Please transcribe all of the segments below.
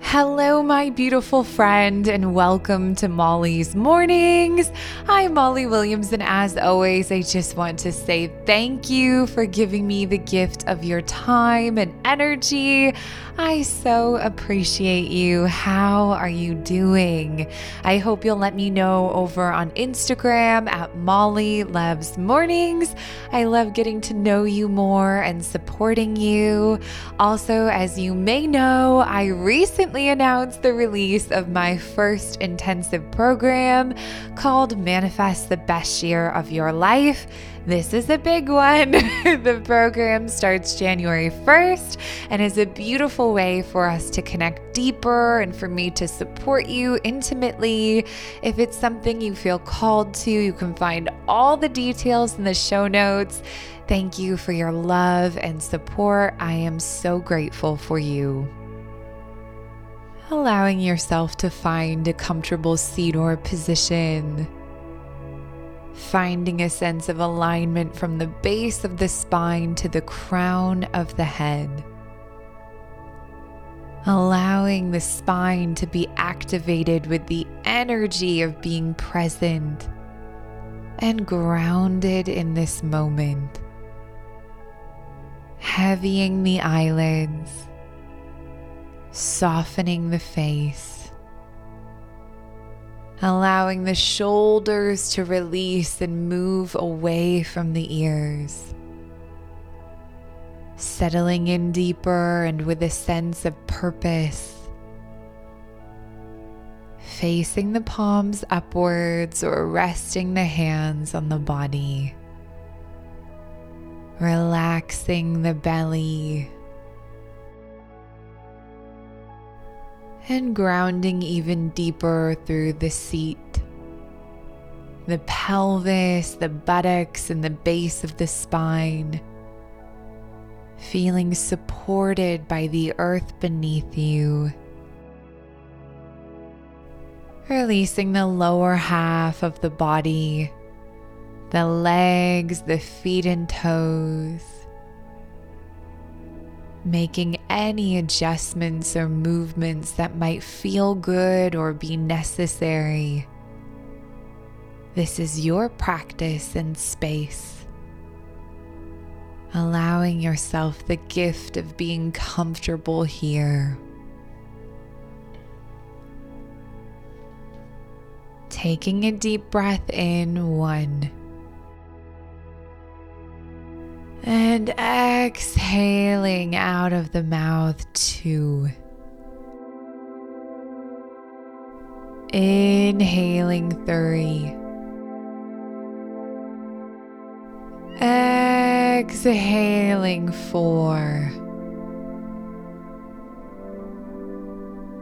Hello, my beautiful friend, and welcome to Molly's Mornings. I'm Molly Williams, and as always, I just want to say thank you for giving me the gift of your time and energy. I so appreciate you. How are you doing? I hope you'll let me know over on Instagram at Molly Loves Mornings. I love getting to know you more and supporting you. Also, as you may know, I recently recently announced the release of my first intensive program called Manifest the Best Year of Your Life. This is a big one. the program starts January 1st and is a beautiful way for us to connect deeper and for me to support you intimately. If it's something you feel called to, you can find all the details in the show notes. Thank you for your love and support. I am so grateful for you allowing yourself to find a comfortable seat or position. Finding a sense of alignment from the base of the spine to the crown of the head. Allowing the spine to be activated with the energy of being present and grounded in this moment. Heavying the eyelids softening the face, allowing the shoulders to release and move away from the ears. Settling in deeper and with a sense of purpose. Facing the palms upwards or resting the hands on the body. Relaxing the belly and grounding even deeper through the seat, the pelvis, the buttocks, and the base of the spine. Feeling supported by the earth beneath you. Releasing the lower half of the body, the legs, the feet, and toes making any adjustments or movements that might feel good or be necessary. This is your practice and space. Allowing yourself the gift of being comfortable here. Taking a deep breath in, one. And exhaling out of the mouth, two. Inhaling, three. Exhaling, four.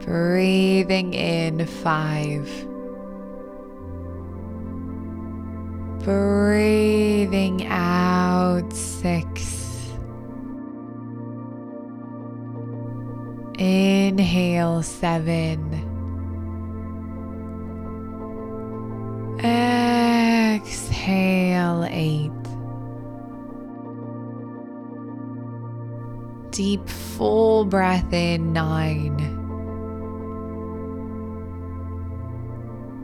Breathing in, five. Breathing out six. Inhale seven. Exhale eight. Deep full breath in nine.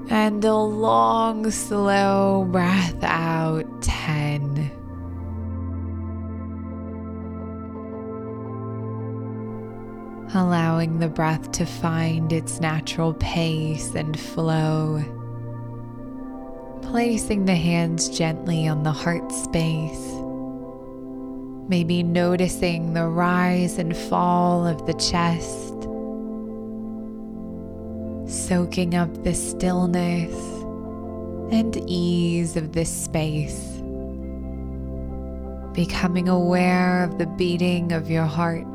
and a long, slow breath out 10. Allowing the breath to find its natural pace and flow. Placing the hands gently on the heart space. Maybe noticing the rise and fall of the chest soaking up the stillness and ease of this space, becoming aware of the beating of your heart,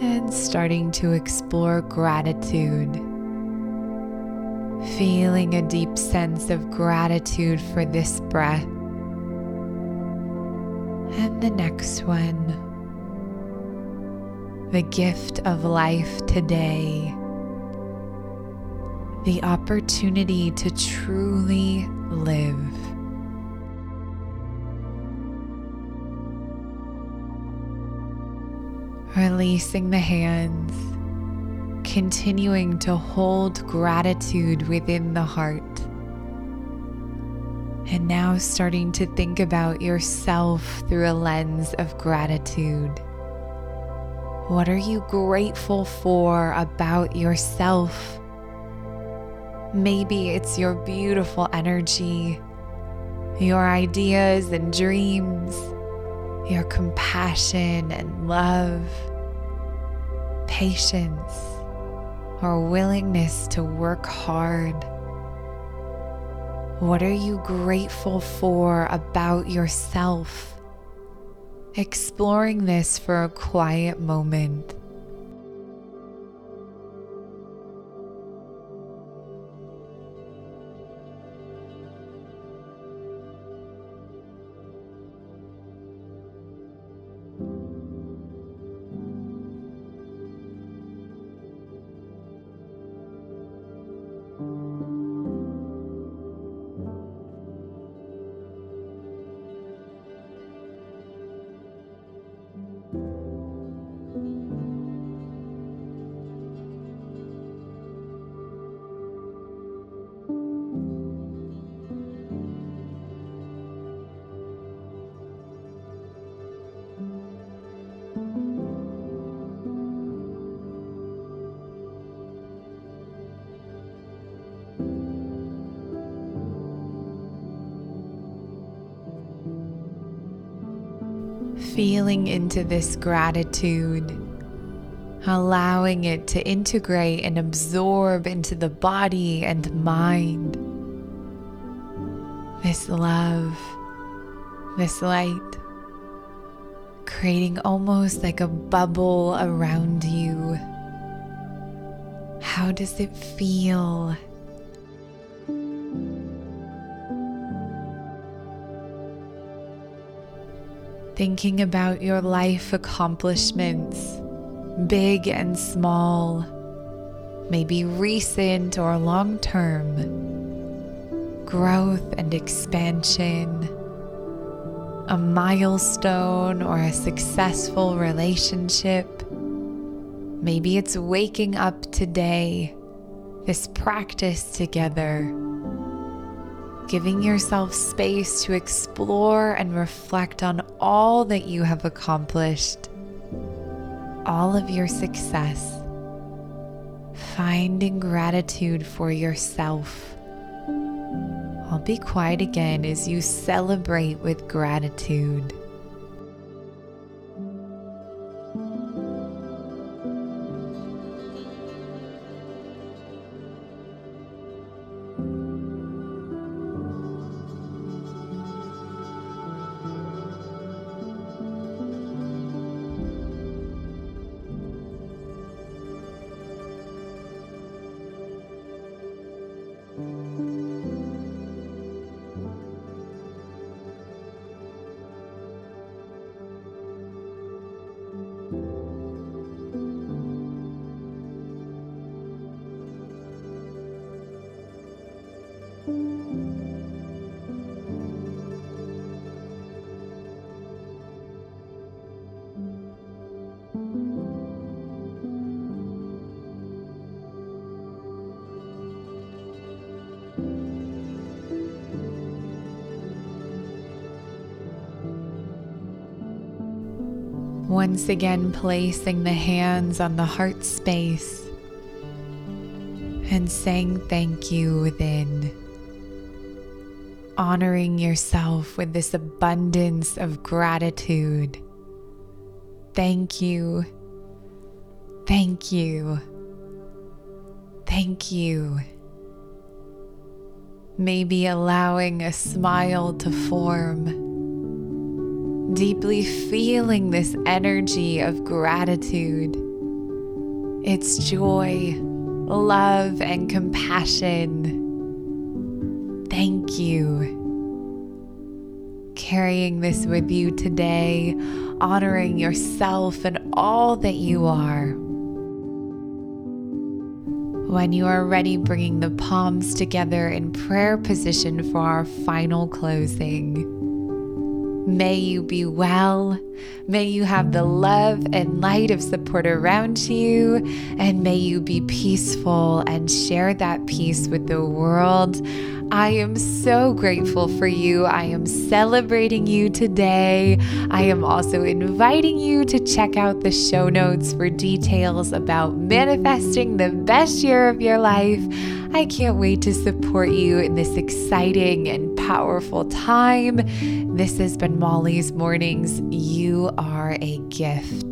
and starting to explore gratitude. Feeling a deep sense of gratitude for this breath and the next one the gift of life today, the opportunity to truly live. Releasing the hands, continuing to hold gratitude within the heart. And now starting to think about yourself through a lens of gratitude. What are you grateful for about yourself? Maybe it's your beautiful energy, your ideas and dreams, your compassion and love, patience, or willingness to work hard. What are you grateful for about yourself? exploring this for a quiet moment. Feeling into this gratitude, allowing it to integrate and absorb into the body and mind. This love, this light, creating almost like a bubble around you. How does it feel? Thinking about your life accomplishments, big and small, maybe recent or long term, growth and expansion, a milestone or a successful relationship. Maybe it's waking up today, this practice together giving yourself space to explore and reflect on all that you have accomplished, all of your success, finding gratitude for yourself. I'll be quiet again as you celebrate with gratitude. Once again, placing the hands on the heart space and saying thank you within. Honoring yourself with this abundance of gratitude. Thank you. Thank you. Thank you. Maybe allowing a smile to form deeply feeling this energy of gratitude. It's joy, love, and compassion. Thank you. Carrying this with you today, honoring yourself and all that you are. When you are ready, bringing the palms together in prayer position for our final closing. May you be well May you have the love and light of support around you, and may you be peaceful and share that peace with the world. I am so grateful for you. I am celebrating you today. I am also inviting you to check out the show notes for details about manifesting the best year of your life. I can't wait to support you in this exciting and powerful time. This has been Molly's Mornings. You are a gift.